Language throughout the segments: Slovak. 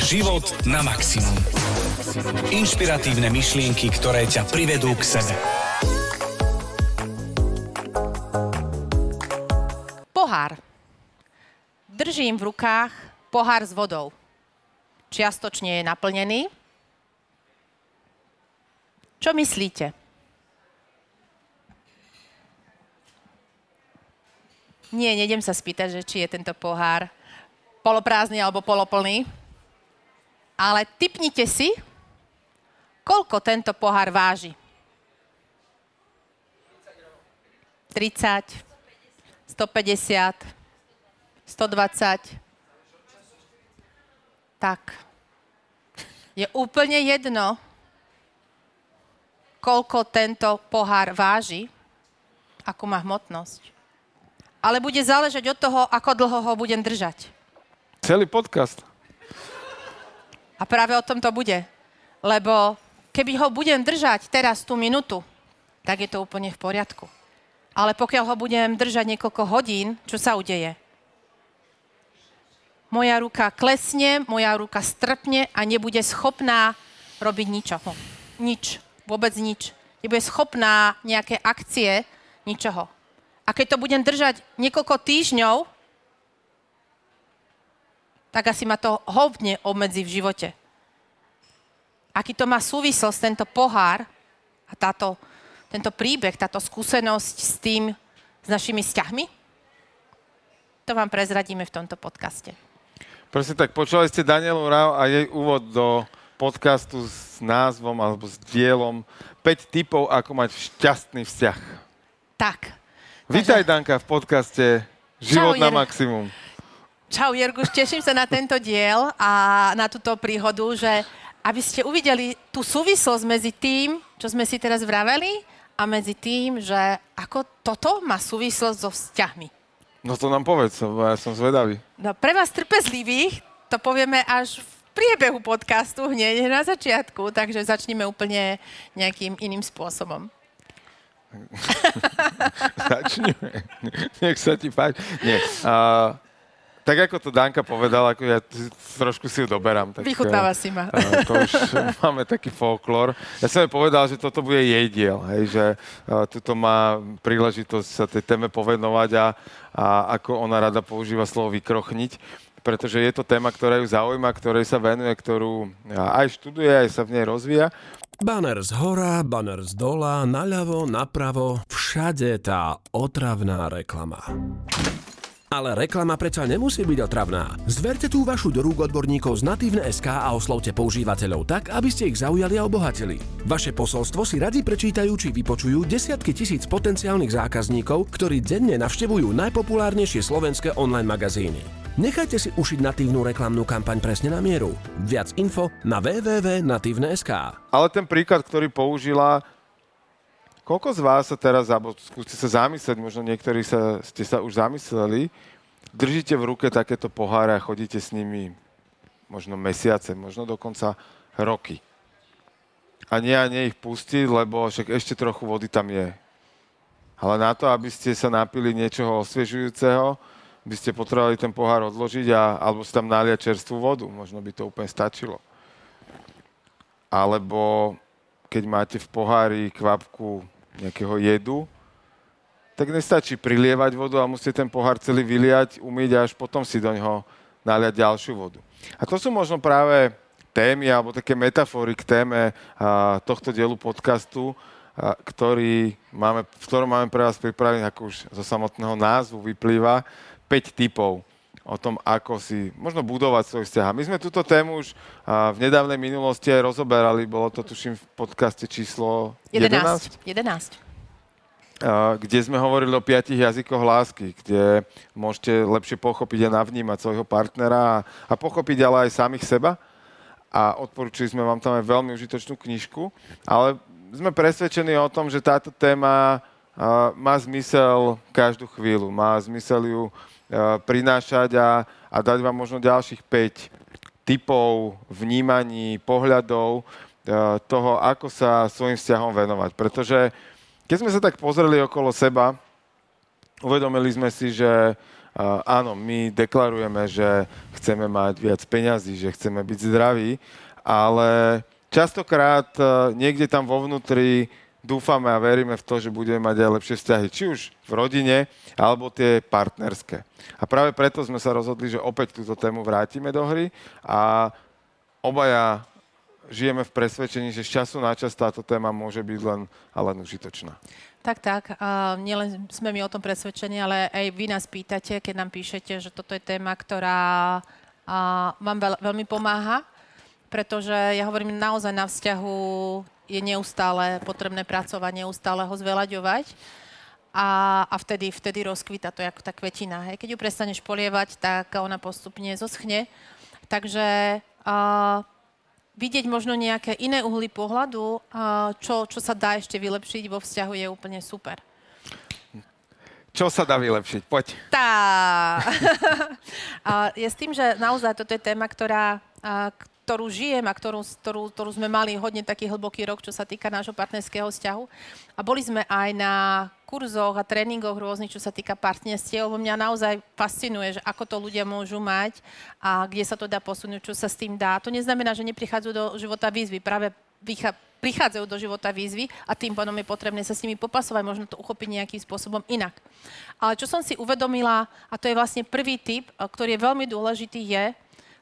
Život na maximum. Inšpiratívne myšlienky, ktoré ťa privedú k sebe. Pohár. Držím v rukách pohár s vodou. Čiastočne je naplnený. Čo myslíte? Nie, nejdem sa spýtať, že či je tento pohár poloprázdny alebo poloplný. Ale typnite si, koľko tento pohár váži. 30, 150, 120. Tak. Je úplne jedno, koľko tento pohár váži, akú má hmotnosť ale bude záležať od toho, ako dlho ho budem držať. Celý podcast. A práve o tom to bude. Lebo keby ho budem držať teraz tú minútu, tak je to úplne v poriadku. Ale pokiaľ ho budem držať niekoľko hodín, čo sa udeje? Moja ruka klesne, moja ruka strpne a nebude schopná robiť ničoho. Nič. Vôbec nič. Nebude schopná nejaké akcie, ničoho. A keď to budem držať niekoľko týždňov, tak asi ma to hovne obmedzí v živote. Aký to má súvislosť, tento pohár a táto, tento príbeh, táto skúsenosť s tým, s našimi vzťahmi? To vám prezradíme v tomto podcaste. Prosím, tak počuli ste Danielu Rau a jej úvod do podcastu s názvom alebo s dielom 5 typov, ako mať šťastný vzťah. Tak, Vítaj, Danka, v podcaste Život Čau, na maximum. Čau, Jerguš, teším sa na tento diel a na túto príhodu, že aby ste uvideli tú súvislosť medzi tým, čo sme si teraz vraveli, a medzi tým, že ako toto má súvislosť so vzťahmi. No to nám povedz, ja som zvedavý. No, pre vás trpezlivých to povieme až v priebehu podcastu hneď na začiatku, takže začneme úplne nejakým iným spôsobom. Začneme. Nech sa ti páči. Nie. Uh, tak ako to Danka povedala, ako ja trošku si ju doberám. Tak, Vychutnáva si ma. Uh, to už máme taký folklór. Ja som jej povedal, že toto bude jej diel, hej, že uh, tuto má príležitosť sa tej téme povedovať a, a ako ona rada používa slovo vykrochniť pretože je to téma, ktorá ju zaujíma, ktorej sa venuje, ktorú aj študuje, aj sa v nej rozvíja. Banner z hora, banner z dola, naľavo, napravo, všade tá otravná reklama. Ale reklama predsa nemusí byť otravná. Zverte tú vašu do rúk odborníkov z Natívne SK a oslovte používateľov tak, aby ste ich zaujali a obohatili. Vaše posolstvo si radi prečítajú či vypočujú desiatky tisíc potenciálnych zákazníkov, ktorí denne navštevujú najpopulárnejšie slovenské online magazíny. Nechajte si ušiť natívnu reklamnú kampaň presne na mieru. Viac info na www.natívne.sk Ale ten príklad, ktorý použila, koľko z vás sa teraz, alebo skúste sa zamyslieť, možno niektorí sa, ste sa už zamysleli, držíte v ruke takéto poháre a chodíte s nimi možno mesiace, možno dokonca roky. A nie a nie ich pustiť, lebo však ešte trochu vody tam je. Ale na to, aby ste sa napili niečoho osviežujúceho, by ste potrebovali ten pohár odložiť a, alebo si tam naliať čerstvú vodu. Možno by to úplne stačilo. Alebo keď máte v pohári kvapku nejakého jedu, tak nestačí prilievať vodu a musíte ten pohár celý vyliať, umyť a až potom si do neho naliať ďalšiu vodu. A to sú možno práve témy alebo také metafory k téme a, tohto dielu podcastu, a, ktorý máme, v ktorom máme pre vás pripravený, ako už zo samotného názvu vyplýva, 5 typov o tom, ako si možno budovať svoj vzťah. A my sme túto tému už v nedávnej minulosti aj rozoberali, bolo to tuším v podcaste číslo 11. 11. 11 kde sme hovorili o piatich jazykoch lásky, kde môžete lepšie pochopiť a navnímať svojho partnera a, a pochopiť ale aj samých seba. A odporúčili sme vám tam aj veľmi užitočnú knižku, ale sme presvedčení o tom, že táto téma má zmysel každú chvíľu, má zmysel ju prinášať a, a dať vám možno ďalších 5 typov, vnímaní, pohľadov eh, toho, ako sa svojim vzťahom venovať. Pretože keď sme sa tak pozreli okolo seba, uvedomili sme si, že Uh, áno, my deklarujeme, že chceme mať viac peňazí, že chceme byť zdraví, ale častokrát niekde tam vo vnútri dúfame a veríme v to, že budeme mať aj lepšie vzťahy, či už v rodine, alebo tie partnerské. A práve preto sme sa rozhodli, že opäť túto tému vrátime do hry a obaja žijeme v presvedčení, že z času na čas táto téma môže byť len a len užitočná. Tak, tak. Uh, nielen sme my o tom presvedčení, ale aj vy nás pýtate, keď nám píšete, že toto je téma, ktorá uh, vám veľ, veľmi pomáha, pretože ja hovorím naozaj na vzťahu je neustále potrebné pracovať, neustále ho zvelaďovať a, a vtedy, vtedy rozkvita to ako tá kvetina. Hej. Keď ju prestaneš polievať, tak ona postupne zoschne. Takže uh, vidieť možno nejaké iné uhly pohľadu, čo, čo sa dá ešte vylepšiť vo vzťahu je úplne super. Čo sa dá vylepšiť? Poď. Tá. je s tým, že naozaj toto je téma, ktorá, ktorú žijem a ktorú, ktorú, ktorú sme mali hodne taký hlboký rok, čo sa týka nášho partnerského vzťahu. A boli sme aj na kurzoch a tréningoch rôznych, čo sa týka partnerstiev, lebo mňa naozaj fascinuje, že ako to ľudia môžu mať a kde sa to dá posunúť, čo sa s tým dá. To neznamená, že neprichádzajú do života výzvy. Práve prichádzajú do života výzvy a tým pádom je potrebné sa s nimi popasovať, možno to uchopiť nejakým spôsobom inak. Ale čo som si uvedomila, a to je vlastne prvý tip, ktorý je veľmi dôležitý, je,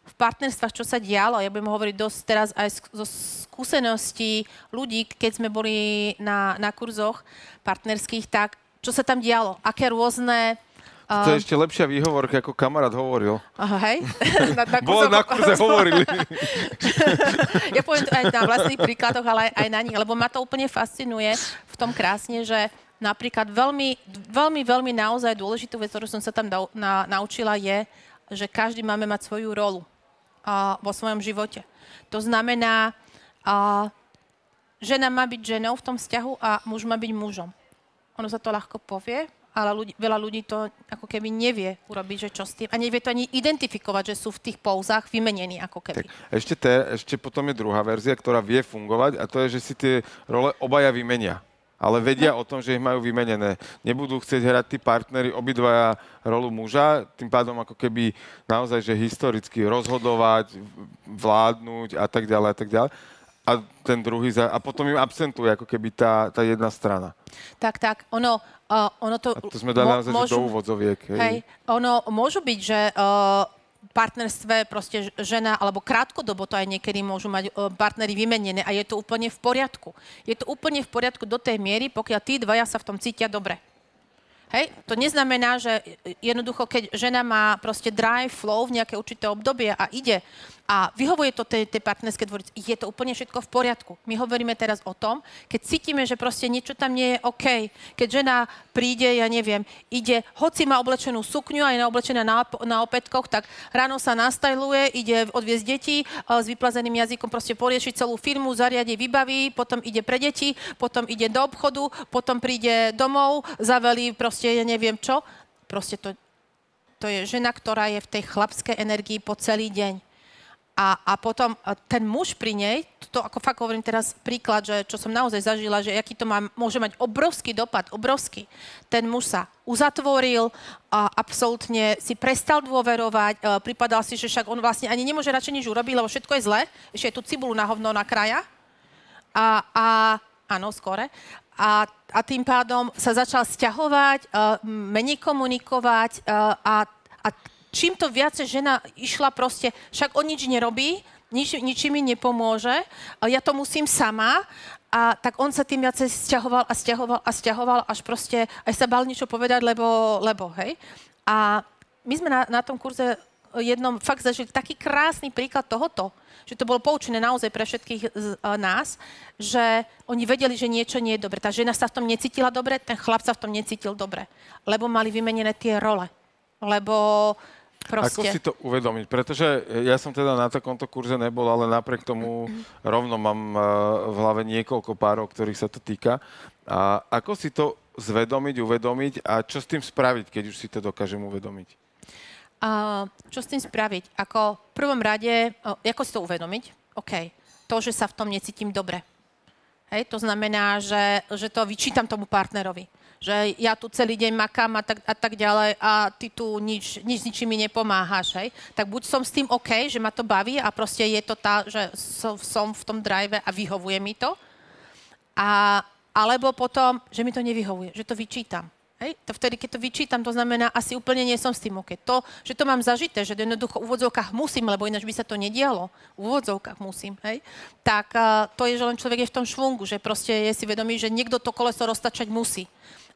v partnerstvách, čo sa dialo, ja budem hovoriť dosť teraz aj zo skúseností ľudí, keď sme boli na, na kurzoch partnerských, tak čo sa tam dialo, aké rôzne to je ešte lepšia výhovorka, ako kamarát hovoril. Aha, hej? Na, na, kurze, na kurze hovorili. ja poviem to aj na vlastných príkladoch, ale aj, aj na nich, lebo ma to úplne fascinuje v tom krásne, že napríklad veľmi, veľmi, veľmi naozaj dôležitú vec, ktorú som sa tam na, naučila, je, že každý máme mať svoju rolu uh, vo svojom živote. To znamená, žena má byť ženou v tom vzťahu a muž má byť mužom. Ono sa to ľahko povie, ale ľudí, veľa ľudí to ako keby nevie urobiť, že čo s tým. A nevie to ani identifikovať, že sú v tých pouzách vymenení ako keby. Tak, ešte, te, ešte potom je druhá verzia, ktorá vie fungovať a to je, že si tie role obaja vymenia ale vedia o tom, že ich majú vymenené. Nebudú chcieť hrať tí partnery obidvaja rolu muža, tým pádom ako keby naozaj, že historicky rozhodovať, vládnuť a tak ďalej a tak ďalej. A ten druhý, za, a potom im absentuje ako keby tá, tá jedna strana. Tak, tak, ono, uh, ono to... A to sme dali naozaj, môžu, do úvodzoviek. Hej. hej, ono môžu byť, že uh, partnerstve proste žena, alebo krátkodobo to aj niekedy môžu mať e, partnery vymenené a je to úplne v poriadku. Je to úplne v poriadku do tej miery, pokiaľ tí dvaja sa v tom cítia dobre. Hej, to neznamená, že jednoducho, keď žena má proste drive, flow v nejaké určité obdobie a ide a vyhovuje to tej, tej partnerské dvorici. Je to úplne všetko v poriadku. My hovoríme teraz o tom, keď cítime, že proste niečo tam nie je OK. Keď žena príde, ja neviem, ide, hoci má oblečenú sukňu a je oblečená na, na opätkoch, tak ráno sa nastajluje, ide odviezť deti s vyplazeným jazykom, proste poriešiť celú firmu, zariadi, vybaví, potom ide pre deti, potom ide do obchodu, potom príde domov, zavelí proste, ja neviem čo. Proste to, to je žena, ktorá je v tej chlapskej energii po celý deň a, a potom ten muž pri nej, to ako fakt hovorím teraz príklad, že čo som naozaj zažila, že aký to má, môže mať obrovský dopad, obrovský. Ten muž sa uzatvoril, a absolútne si prestal dôverovať, a pripadal si, že však on vlastne ani nemôže radšej nič urobiť, lebo všetko je zle, ešte je tu cibulu na hovno na kraja. A, a áno, skore. A, a tým pádom sa začal stiahovať, menej komunikovať a, a čím to viacej žena išla proste, však on nič nerobí, nič, ničím mi nepomôže, ja to musím sama, a tak on sa tým viacej stiahoval a stiahoval a stiahoval, až proste aj sa bal niečo povedať, lebo, lebo hej. A my sme na, na tom kurze jednom fakt zažili taký krásny príklad tohoto, že to bolo poučené naozaj pre všetkých z, uh, nás, že oni vedeli, že niečo nie je dobre. Tá žena sa v tom necítila dobre, ten chlap sa v tom necítil dobre, lebo mali vymenené tie role. Lebo Proste. Ako si to uvedomiť? Pretože ja som teda na takomto kurze nebol, ale napriek tomu rovno mám eh, v hlave niekoľko párov, ktorých sa to týka. A ako si to zvedomiť, uvedomiť a čo s tým spraviť, keď už si to dokážem uvedomiť? Uh, čo s tým spraviť? Ako v prvom rade, ako si to uvedomiť? OK. To, že sa v tom necítim dobre. Hej, to znamená, že, že to vyčítam tomu partnerovi že ja tu celý deň makám a tak, a tak ďalej a ty tu nič, nič ničím mi nepomáhaš, hej. Tak buď som s tým OK, že ma to baví a proste je to tá, že som, som v tom drive a vyhovuje mi to. A, alebo potom, že mi to nevyhovuje, že to vyčítam. Hej? To vtedy, keď to vyčítam, to znamená, asi úplne nie som s tým OK. To, že to mám zažité, že jednoducho v úvodzovkách musím, lebo ináč by sa to nedialo, v úvodzovkách musím, hej? tak uh, to je, že len človek je v tom švungu, že proste je si vedomý, že niekto to koleso roztačať musí.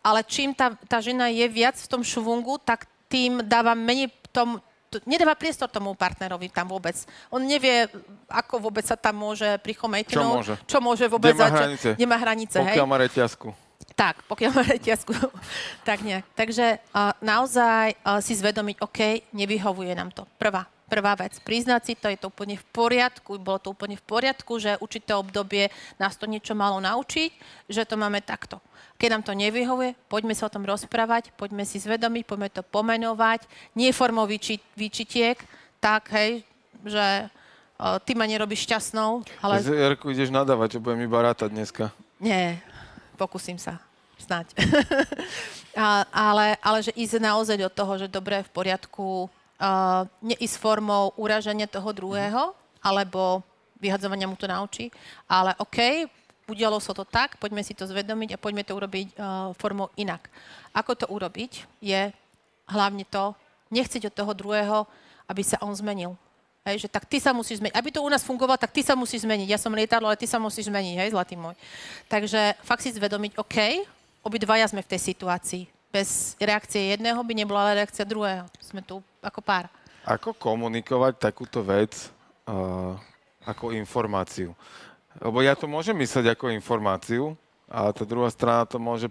Ale čím tá, tá žena je viac v tom švungu, tak tým dáva menej tom, to, nedáva priestor tomu partnerovi tam vôbec. On nevie, ako vôbec sa tam môže prichomejť. Čo môže? Čo môže vôbec Kde má začať. hranice? Nemá hranice, hej? Pokiaľ má reťazku. Tak, pokiaľ má reťazku. tak nejak. Takže uh, naozaj uh, si zvedomiť, OK, nevyhovuje nám to. Prvá, prvá vec. Priznať si to, je to úplne v poriadku, bolo to úplne v poriadku, že určité obdobie nás to niečo malo naučiť, že to máme takto. Keď nám to nevyhovuje, poďme sa o tom rozprávať, poďme si zvedomiť, poďme to pomenovať, nie formou vyči, vyčitiek, tak, hej, že uh, ty ma nerobíš šťastnou. Ale... Jarku, ideš nadávať, že budem iba rátať dneska. Nie, pokúsim sa. Snáď. a, ale, ale že ísť naozaj do toho, že dobre, v poriadku, uh, neísť formou uraženia toho druhého, alebo vyhadzovania mu to na oči, ale OK, udialo sa to tak, poďme si to zvedomiť a poďme to urobiť uh, formou inak. Ako to urobiť je hlavne to, nechceť od toho druhého, aby sa on zmenil. Hej, že tak ty sa musíš zmeniť. Aby to u nás fungovalo, tak ty sa musíš zmeniť. Ja som lietadlo, ale ty sa musíš zmeniť, hej, zlatý môj. Takže fakt si zvedomiť, OK, obidvaja sme v tej situácii. Bez reakcie jedného by nebola reakcia druhého. Sme tu ako pár. Ako komunikovať takúto vec uh, ako informáciu? Lebo ja to môžem mysleť ako informáciu, a tá druhá strana to môže...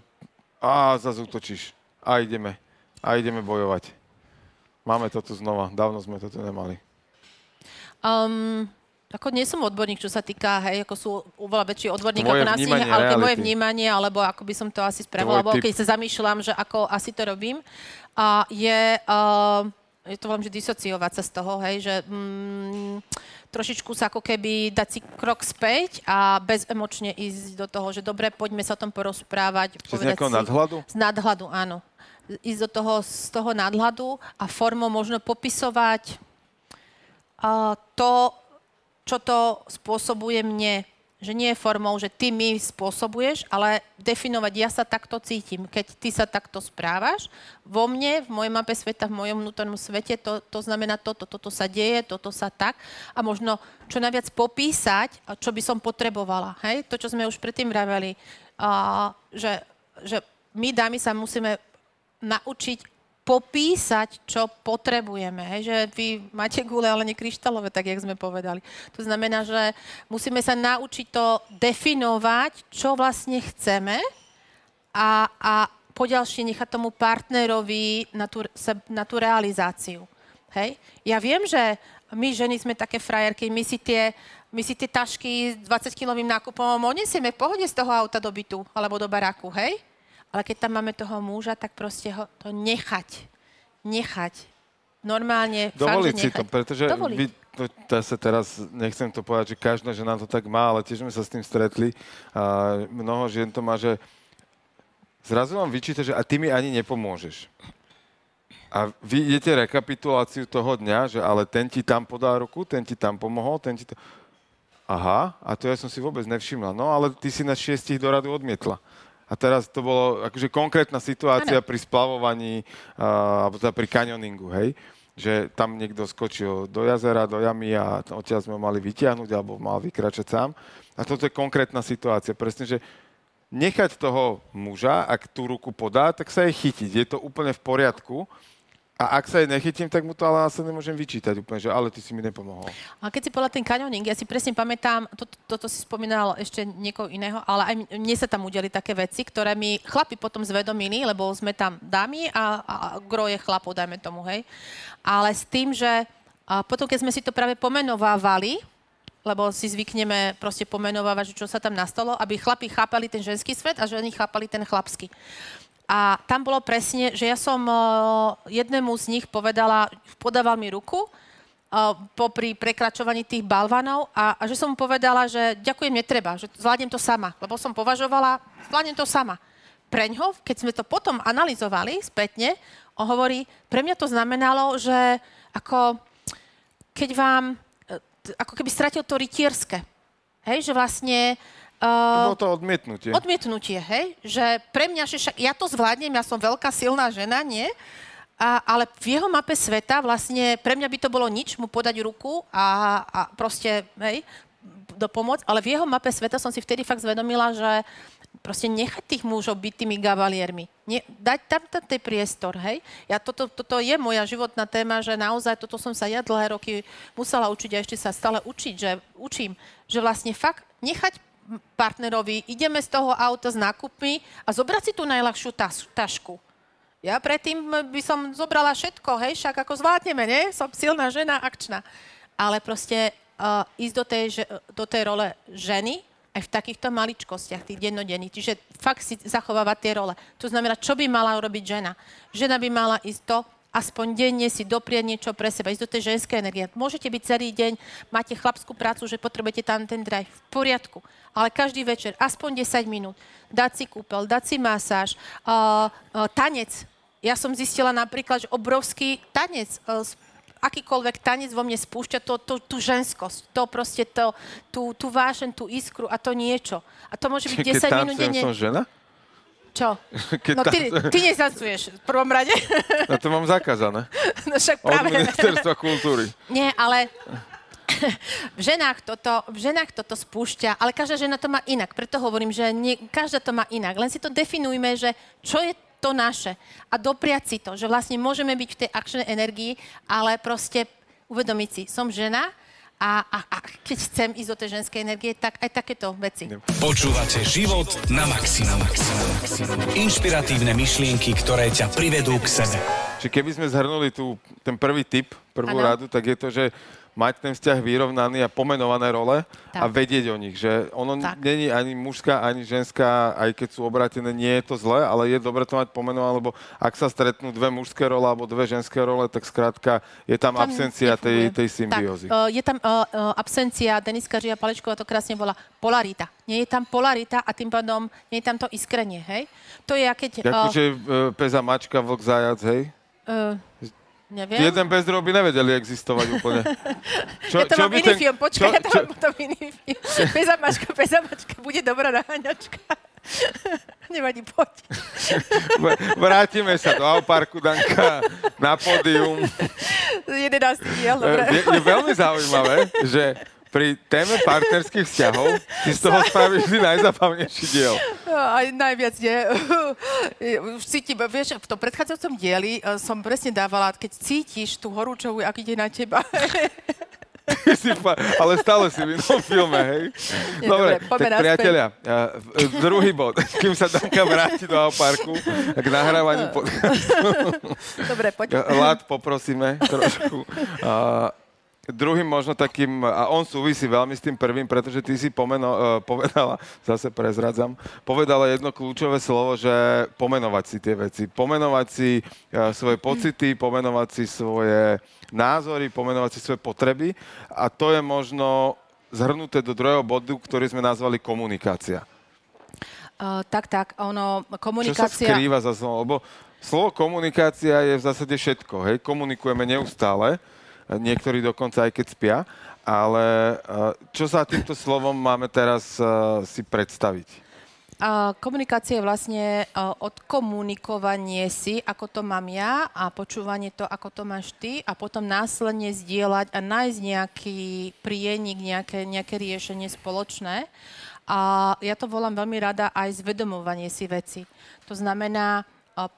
A zase útočíš. A ideme. A ideme bojovať. Máme to tu znova. Dávno sme to tu nemali. Um, ako nie som odborník, čo sa týka, hej, ako sú oveľa väčší odborník Tvoje ako vnímanie ale je moje reality. vnímanie, alebo ako by som to asi spravila, alebo keď sa zamýšľam, že ako asi to robím, a je, uh, je to volám, že disociovať sa z toho, hej, že mm, trošičku sa ako keby dať si krok späť a bezemočne ísť do toho, že dobre, poďme sa o tom porozprávať. Čiže z nejakého nadhľadu? Z nadhľadu, áno. Ísť do toho, z toho nadhľadu a formou možno popisovať to, čo to spôsobuje mne. Že nie je formou, že ty mi spôsobuješ, ale definovať, ja sa takto cítim. Keď ty sa takto správaš, vo mne, v mojej mape sveta, v mojom vnútornom svete, to, to znamená toto, toto sa deje, toto sa tak. A možno čo najviac popísať, čo by som potrebovala. Hej? To, čo sme už predtým vraveli, že, že my dámy sa musíme naučiť popísať, čo potrebujeme. Hej? Že vy máte gule, ale nie kryštálové, tak jak sme povedali. To znamená, že musíme sa naučiť to definovať, čo vlastne chceme a, a poďalšie nechať tomu partnerovi na tú, na tú realizáciu. Hej? Ja viem, že my ženy sme také frajerky, my si tie, my si tie tašky s 20-kilovým nákupom odnesieme v pohode z toho auta do bytu alebo do baráku, hej? Ale keď tam máme toho muža, tak proste ho to nechať. Nechať. Normálne, Dovoliť fakt, si nechať. to, pretože Dovoliť. vy, to, to sa teraz, nechcem to povedať, že každá žena to tak má, ale tiež sme sa s tým stretli. A mnoho žien to má, že zrazu vám vyčíta, že a ty mi ani nepomôžeš. A vy idete rekapituláciu toho dňa, že ale ten ti tam podal ruku, ten ti tam pomohol, ten ti to... Aha, a to ja som si vôbec nevšimla. No, ale ty si na šiestich do radu odmietla. A teraz to bolo akože konkrétna situácia Áno. pri splavovaní, uh, alebo teda pri kanioningu, hej? Že tam niekto skočil do jazera, do jamy a odtiaľ sme ho mali vytiahnuť alebo mal vykračať sám. A toto je konkrétna situácia. Presne, že nechať toho muža, ak tú ruku podá, tak sa jej chytiť. Je to úplne v poriadku. A ak sa jej nechytím, tak mu to ale následne môžem vyčítať úplne, že ale ty si mi nepomohol. A keď si povedal ten kanioning, ja si presne pamätám, to, toto si spomínal ešte niekoho iného, ale aj mne sa tam udeli také veci, ktoré mi chlapi potom zvedomili, lebo sme tam dámy a, a, a gro je chlapov, dajme tomu, hej. Ale s tým, že a potom, keď sme si to práve pomenovávali, lebo si zvykneme proste pomenovávať, čo sa tam nastalo, aby chlapi chápali ten ženský svet a ženy chápali ten chlapský. A tam bolo presne, že ja som jednému z nich povedala, podával mi ruku popri prekračovaní tých balvanov a, a že som mu povedala, že ďakujem, netreba, že zvládnem to sama, lebo som považovala, zvládnem to sama. pre ňo, keď sme to potom analyzovali spätne, on hovorí, pre mňa to znamenalo, že ako keď vám, e, ako keby stratil to rytierské. Hej, že vlastne... bolo to odmietnutie. Odmietnutie, hej? Že pre mňa, že však ja to zvládnem, ja som veľká silná žena, nie? A, ale v jeho mape sveta vlastne pre mňa by to bolo nič mu podať ruku a, a proste, hej, do pomoc, ale v jeho mape sveta som si vtedy fakt zvedomila, že proste nechať tých mužov byť tými gavaliermi. Nie, dať tam ten priestor, hej? Ja, toto, toto je moja životná téma, že naozaj toto som sa ja dlhé roky musela učiť a ešte sa stále učiť, že učím, že vlastne fakt nechať partnerovi, ideme z toho auta s nákupmi a zobrať si tú najľahšiu taš, tašku. Ja predtým by som zobrala všetko, hej, však ako zvládneme, nie? Som silná žena, akčná. Ale proste uh, ísť do tej, do tej role ženy aj v takýchto maličkostiach, tých dennodenných. Čiže fakt si zachovávať tie role. To znamená, čo by mala urobiť žena? Žena by mala ísť to, aspoň denne si doprieť niečo pre seba, ísť do tej ženskej energie. Môžete byť celý deň, máte chlapskú prácu, že potrebujete tam ten drive, v poriadku. Ale každý večer, aspoň 10 minút, dať si kúpel, dať si masáž, uh, uh, tanec. Ja som zistila napríklad, že obrovský tanec uh, akýkoľvek tanec vo mne spúšťa to, to, tú ženskosť, to proste to, tú, tú vášen, tú iskru a to niečo. A to môže byť 10 minút denne. som žena? Čo? Keď no ty, ty nezancuješ v prvom rade. No to mám zakázané. No však práve. Od ministerstva kultúry. Nie, ale v ženách, toto, v ženách toto spúšťa, ale každá žena to má inak. Preto hovorím, že nie, každá to má inak. Len si to definujme, že čo je to naše a dopriať si to, že vlastne môžeme byť v tej akčnej energii, ale proste uvedomiť si, som žena a, a, a keď chcem ísť do tej ženskej energie, tak aj takéto veci. Počúvate život na maximum. Inšpiratívne myšlienky, ktoré ťa privedú k sebe. Čiže keby sme zhrnuli tu ten prvý tip, prvú ano. radu, tak je to, že mať ten vzťah vyrovnaný a pomenované role tak. a vedieť o nich, že ono tak. není ani mužská, ani ženská, aj keď sú obrátené, nie je to zlé, ale je dobre to mať pomenované, lebo ak sa stretnú dve mužské role alebo dve ženské role, tak skrátka je tam, tam absencia tej, tej symbiózy. Tak, uh, je tam uh, absencia, Deniska Žia Palečková to krásne bola, polarita. Nie je tam polarita a tým pádom nie je tam to iskrenie, hej? To je, keď... Uh, Akože uh, peza, mačka, vlk, zajac, hej? Uh, Neviem. Jeden bez by nevedeli existovať úplne. Čo, ja to čo mám iný ten... film, počkaj, čo, ja to čo... mám potom iný film. Pezamačka, pezamačka, bude dobrá naháňačka. Nevadí, poď. Vrátime sa do Auparku, Danka, na pódium. 11. diel, dobre. Je, je veľmi zaujímavé, že pri téme partnerských vzťahov si z toho spravíš vždy najzapavnejší diel. Aj najviac nie. Už cítim, vieš, v tom predchádzajúcom dieli eh, som presne dávala, keď cítiš tú horúčovú, ak ide na teba. ale stále si v inom filme, hej? Nie, dobre, dobre tak priatelia, uh, druhý bod, kým sa Danka vráti do Auparku k nahrávaniu podcastu. Dobre, poď. Lát, poprosíme trošku. Uh, druhým možno takým, a on súvisí veľmi s tým prvým, pretože ty si pomeno, uh, povedala, zase prezradzam, povedala jedno kľúčové slovo, že pomenovať si tie veci. Pomenovať si uh, svoje pocity, pomenovať si svoje názory, pomenovať si svoje potreby a to je možno zhrnuté do druhého bodu, ktorý sme nazvali komunikácia. Uh, tak, tak, ono, komunikácia... Čo sa skrýva za slovo? Lebo slovo komunikácia je v zásade všetko, hej? Komunikujeme neustále, niektorí dokonca aj keď spia. Ale eh, čo sa týmto slovom máme teraz eh, si predstaviť? A komunikácia je vlastne uh, odkomunikovanie si, ako to mám ja a počúvanie to, ako to máš ty a potom následne zdieľať a nájsť nejaký prienik, nejaké, nejaké riešenie spoločné. A ja to volám veľmi rada aj zvedomovanie si veci. To znamená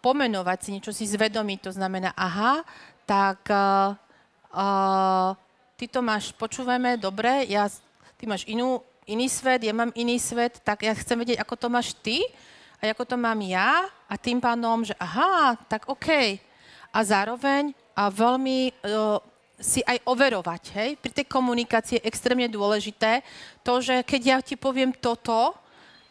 pomenovať si niečo, si zvedomiť. To znamená, aha, tak ty to máš, počúvame, dobre, ja, ty máš inú, iný svet, ja mám iný svet, tak ja chcem vedieť, ako to máš ty a ako to mám ja a tým pádom, že aha, tak OK. A zároveň a veľmi uh, si aj overovať, hej? Pri tej komunikácii je extrémne dôležité to, že keď ja ti poviem toto,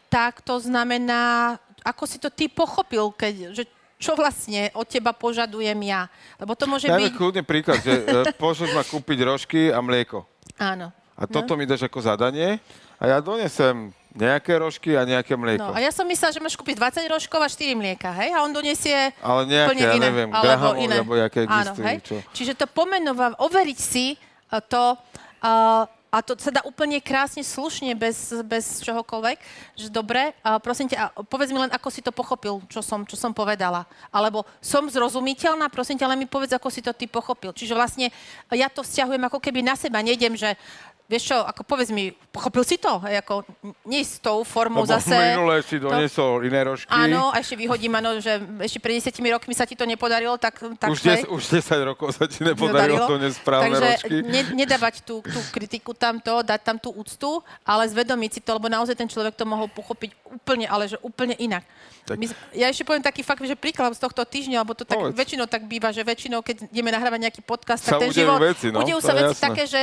tak to znamená, ako si to ty pochopil, keď, že čo vlastne od teba požadujem ja. Lebo to môže Dajme byť... kľudne príklad, že uh, pošleš ma kúpiť rožky a mlieko. Áno. A toto mi dáš ako zadanie a ja donesem nejaké rožky a nejaké mlieko. No, a ja som myslela, že máš kúpiť 20 rožkov a 4 mlieka, hej? A on donesie Ale nejaké, úplne ja iné. neviem, alebo Grahamovy, iné. alebo jaké Áno, existujú, hej? čo? Čiže to pomenovať, overiť si uh, to, uh, a to sa dá úplne krásne, slušne, bez, bez čohokoľvek, že dobre, a prosím ťa, a povedz mi len, ako si to pochopil, čo som, čo som povedala. Alebo som zrozumiteľná, prosím ťa, len mi povedz, ako si to ty pochopil. Čiže vlastne ja to vzťahujem ako keby na seba, nejdem, že Vieš čo, ako povedz mi, pochopil si to? Hej, ako, nie s tou formou Lebo zase. minule si to- doniesol iné rožky. Áno, a ešte vyhodím, áno, že ešte pred 10 rokmi sa ti to nepodarilo, tak, tak už, hej, už 10 rokov sa ti nepodarilo doniesť správne Takže rožky. ne, nedávať tú, tú kritiku tamto, dať tam tú úctu, ale zvedomiť si to, lebo naozaj ten človek to mohol pochopiť úplne, ale že úplne inak. Tak- My, ja ešte poviem taký fakt, že príklad z tohto týždňa, lebo to tak Povedz. väčšinou tak býva, že väčšinou, keď ideme nahrávať nejaký podcast, Sa tak ten udejú život... veci, no, udejú sa veci jasné. také, že,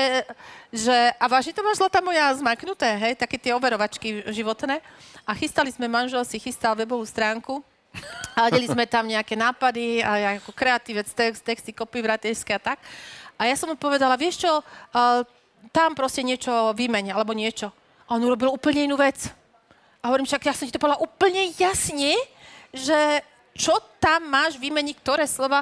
že... A vážne to máš zlatá moja zmaknuté, hej? Také tie overovačky životné. A chystali sme, manžel si chystal webovú stránku a deli sme tam nejaké nápady a ako kreatívec, text, texty, copywriterské a tak. A ja som mu povedala, vieš čo, uh, tam proste niečo vymeň, alebo niečo. A on urobil úplne inú vec. A hovorím, však ja som ti to povedala úplne jasne, že čo tam máš vymeniť, ktoré slova.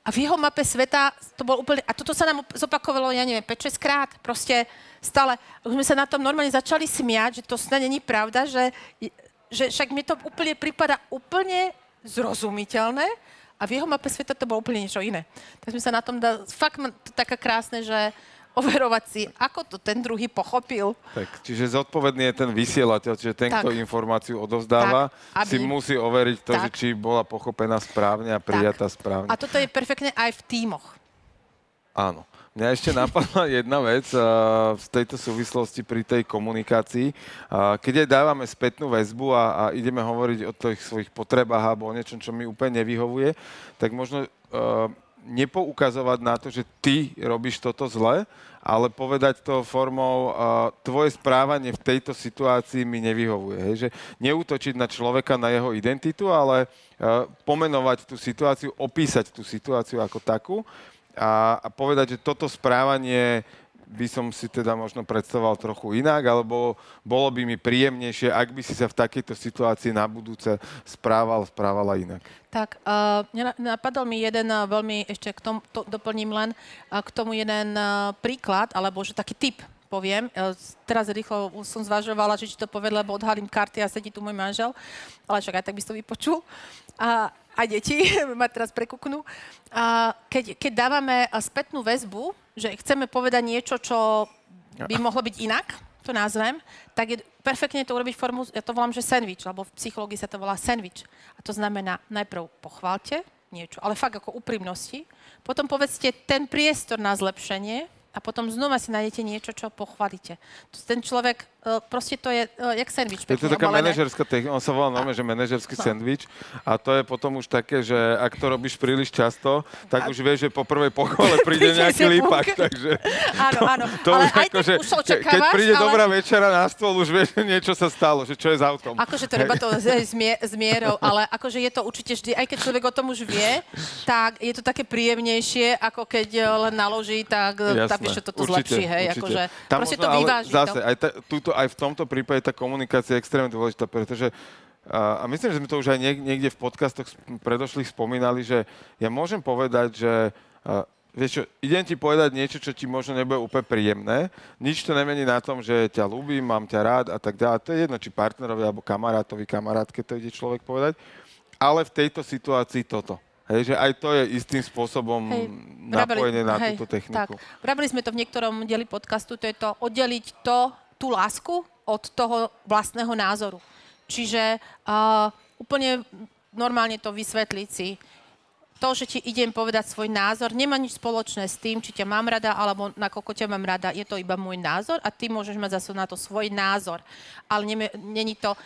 A v jeho mape sveta to bol úplne... A toto sa nám op- zopakovalo, ja neviem, 5-6 krát. Proste stále. Už sme sa na tom normálne začali smiať, že to snad není pravda, že, že však mi to úplne prípada úplne zrozumiteľné a v jeho mape sveta to bolo úplne niečo iné. Tak sme sa na tom dá... Fakt taká krásne, že overovať si, ako to ten druhý pochopil. Tak, čiže zodpovedný je ten vysielateľ, čiže ten, Tak. kto informáciu odovzdáva, Tak, aby- si musí overiť to, že Tak. či bola pochopená správne a prijatá správne. A toto je perfektné aj v tímoch. Áno. Mňa ešte napadla jedna vec a, v tejto súvislosti pri tej komunikácii. A, keď aj dávame spätnú väzbu a, a ideme hovoriť o tých svojich potrebách alebo o niečom, čo mi úplne nevyhovuje, tak možno a, nepoukazovať na to, že ty robíš toto zle, ale povedať to formou a, tvoje správanie v tejto situácii mi nevyhovuje. Hej? Že neútočiť na človeka, na jeho identitu, ale a, pomenovať tú situáciu, opísať tú situáciu ako takú a, a povedať, že toto správanie by som si teda možno predstavoval trochu inak, alebo bolo by mi príjemnejšie, ak by si sa v takejto situácii na budúce správal, správala inak. Tak, uh, napadol mi jeden uh, veľmi, ešte k tomu to, doplním len, uh, k tomu jeden uh, príklad, alebo že taký tip poviem. Teraz rýchlo som zvažovala, že či to poviem, lebo odhalím karty a sedí tu môj manžel, ale však aj tak by si to vypočul. A aj deti ma teraz prekuknú. A keď, keď dávame spätnú väzbu, že chceme povedať niečo, čo by mohlo byť inak, to nazvem, tak je perfektne to urobiť formu, ja to volám, že sandwich, lebo v psychológii sa to volá sandwich. A to znamená, najprv pochválte niečo, ale fakt ako úprimnosti, potom povedzte ten priestor na zlepšenie a potom znova si nájdete niečo, čo pochválite. Ten človek, proste to je e, jak sandwich. Je to taká manažerská technika, on sa volá normálne, že manažerský No. sendvič a to je potom už také, že ak to robíš príliš často, tak už vieš, že po prvej pochvale príde nejaký lípak, takže Áno, áno. to ale už aj ako, tak že už to ke- keď očakávaš, príde ale... dobrá večera na stôl, už vieš, že niečo sa stalo, že čo je s autom. Akože to treba to s, s, mie, s mierou, ale akože je to určite vždy, aj keď človek o tom už vie, tak je to také príjemnejšie, ako keď eh, len naloží, tak Jasné, tá vieš, že toto určite, zlepší, hej, určite. akože Tam proste to vyváži. Zase, to. aj, túto, aj v tomto prípade tá komunikácia je extrémne dôležitá, pretože a, myslím, že sme to už aj niek- niekde v podcastoch predošlých spomínali, že ja môžem povedať, že vieš čo, idem ti povedať niečo, čo ti možno nebude úplne príjemné. Nič to nemení na tom, že ťa ľúbim, mám ťa rád a tak ďalej. To je jedno, či partnerovi alebo kamarátovi, kamarátke to ide človek povedať. Ale v tejto situácii toto. Hej, že aj to je istým spôsobom Hej, napojenie na hej, túto techniku. Tak, vravili sme to v niektorom dieli podcastu, to je to oddeliť to, tú lásku od toho vlastného názoru. Čiže uh, úplne normálne to vysvetliť si. To, že ti idem povedať svoj názor, nemá nič spoločné s tým, či ťa mám rada, alebo nakoľko ťa mám rada. Je to iba môj názor a ty môžeš mať zase na to svoj názor. Ale není to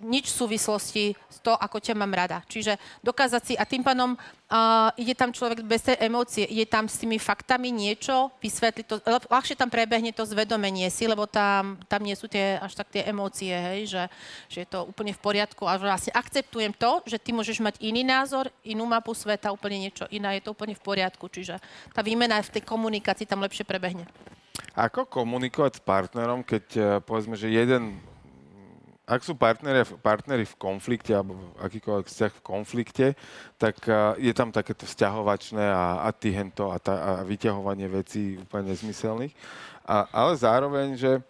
nič v súvislosti s to, ako ťa mám rada. Čiže dokázať si, a tým pánom uh, ide tam človek bez tej emócie, ide tam s tými faktami niečo, vysvetliť to, ľah- ľahšie tam prebehne to zvedomenie si, lebo tam, tam nie sú tie, až tak tie emócie, hej, že, že je to úplne v poriadku a vlastne akceptujem to, že ty môžeš mať iný názor, inú mapu sveta, úplne niečo iné, je to úplne v poriadku, čiže tá výmena v tej komunikácii tam lepšie prebehne. Ako komunikovať s partnerom, keď eh, povedzme, že jeden ak sú partneri, partneri v konflikte alebo akýkoľvek vzťah v konflikte, tak uh, je tam takéto vzťahovačné a, a tyhento a, tá, a vyťahovanie vecí úplne nezmyselných. A, ale zároveň, že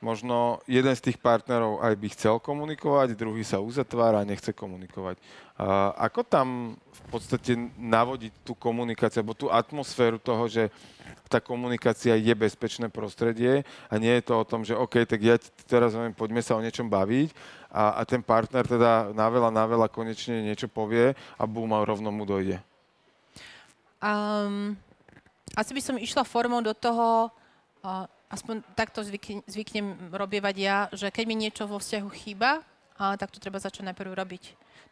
možno jeden z tých partnerov aj by chcel komunikovať, druhý sa uzatvára a nechce komunikovať. Uh, ako tam v podstate navodiť tú komunikáciu, alebo tú atmosféru toho, že tá komunikácia je bezpečné prostredie a nie je to o tom, že OK, tak ja teraz neviem, poďme sa o niečom baviť a, a ten partner teda na veľa, na veľa konečne niečo povie a bum, a rovno mu dojde. Um, asi by som išla formou do toho, uh, aspoň takto zvykne, zvyknem robievať ja, že keď mi niečo vo vzťahu chýba, uh, tak to treba začať najprv robiť.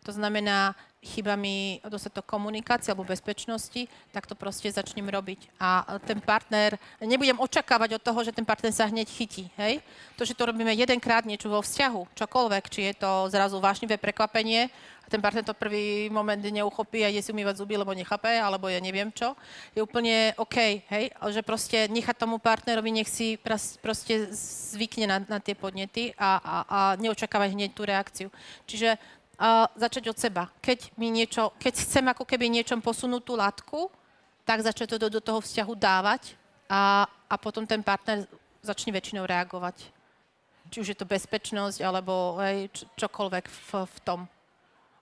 To znamená, chýba mi dostatok komunikácie alebo bezpečnosti, tak to proste začnem robiť. A ten partner, nebudem očakávať od toho, že ten partner sa hneď chytí. Hej? To, že to robíme jedenkrát niečo vo vzťahu, čokoľvek, či je to zrazu vášnivé prekvapenie a ten partner to prvý moment neuchopí a ide si umývať zuby, lebo nechápe, alebo ja neviem čo, je úplne OK, hej? Že proste nechať tomu partnerovi, nech si proste zvykne na, na tie podnety a, a, a neočakávať hneď tú reakciu. Čiže uh, začať od seba. Keď, mi niečo, keď chcem ako keby niečom posunúť tú latku, tak začať to do, do toho vzťahu dávať a, a potom ten partner začne väčšinou reagovať. Či už je to bezpečnosť, alebo hej, čokoľvek v, v tom.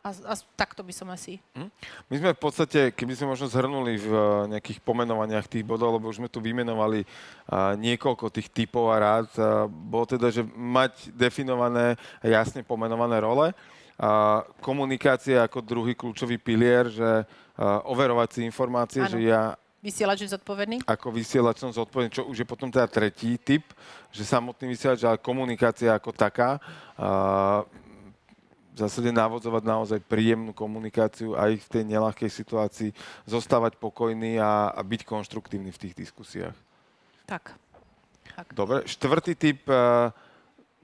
A, a takto by som asi. Hm? My sme v podstate, keby sme možno zhrnuli v nejakých pomenovaniach tých bodov, lebo už sme tu vymenovali uh, niekoľko tých typov a rád, uh, bolo teda, že mať definované a jasne pomenované role, komunikácia ako druhý kľúčový pilier, že overovať si informácie, ano. že ja Vysielač je zodpovedný? Ako vysielač som zodpovedný, čo už je potom teda tretí typ, že samotný vysielač, ale komunikácia ako taká. A v zásade navodzovať naozaj príjemnú komunikáciu aj v tej nelahkej situácii, zostávať pokojný a, a byť konštruktívny v tých diskusiách. Tak. tak. Dobre, štvrtý typ uh,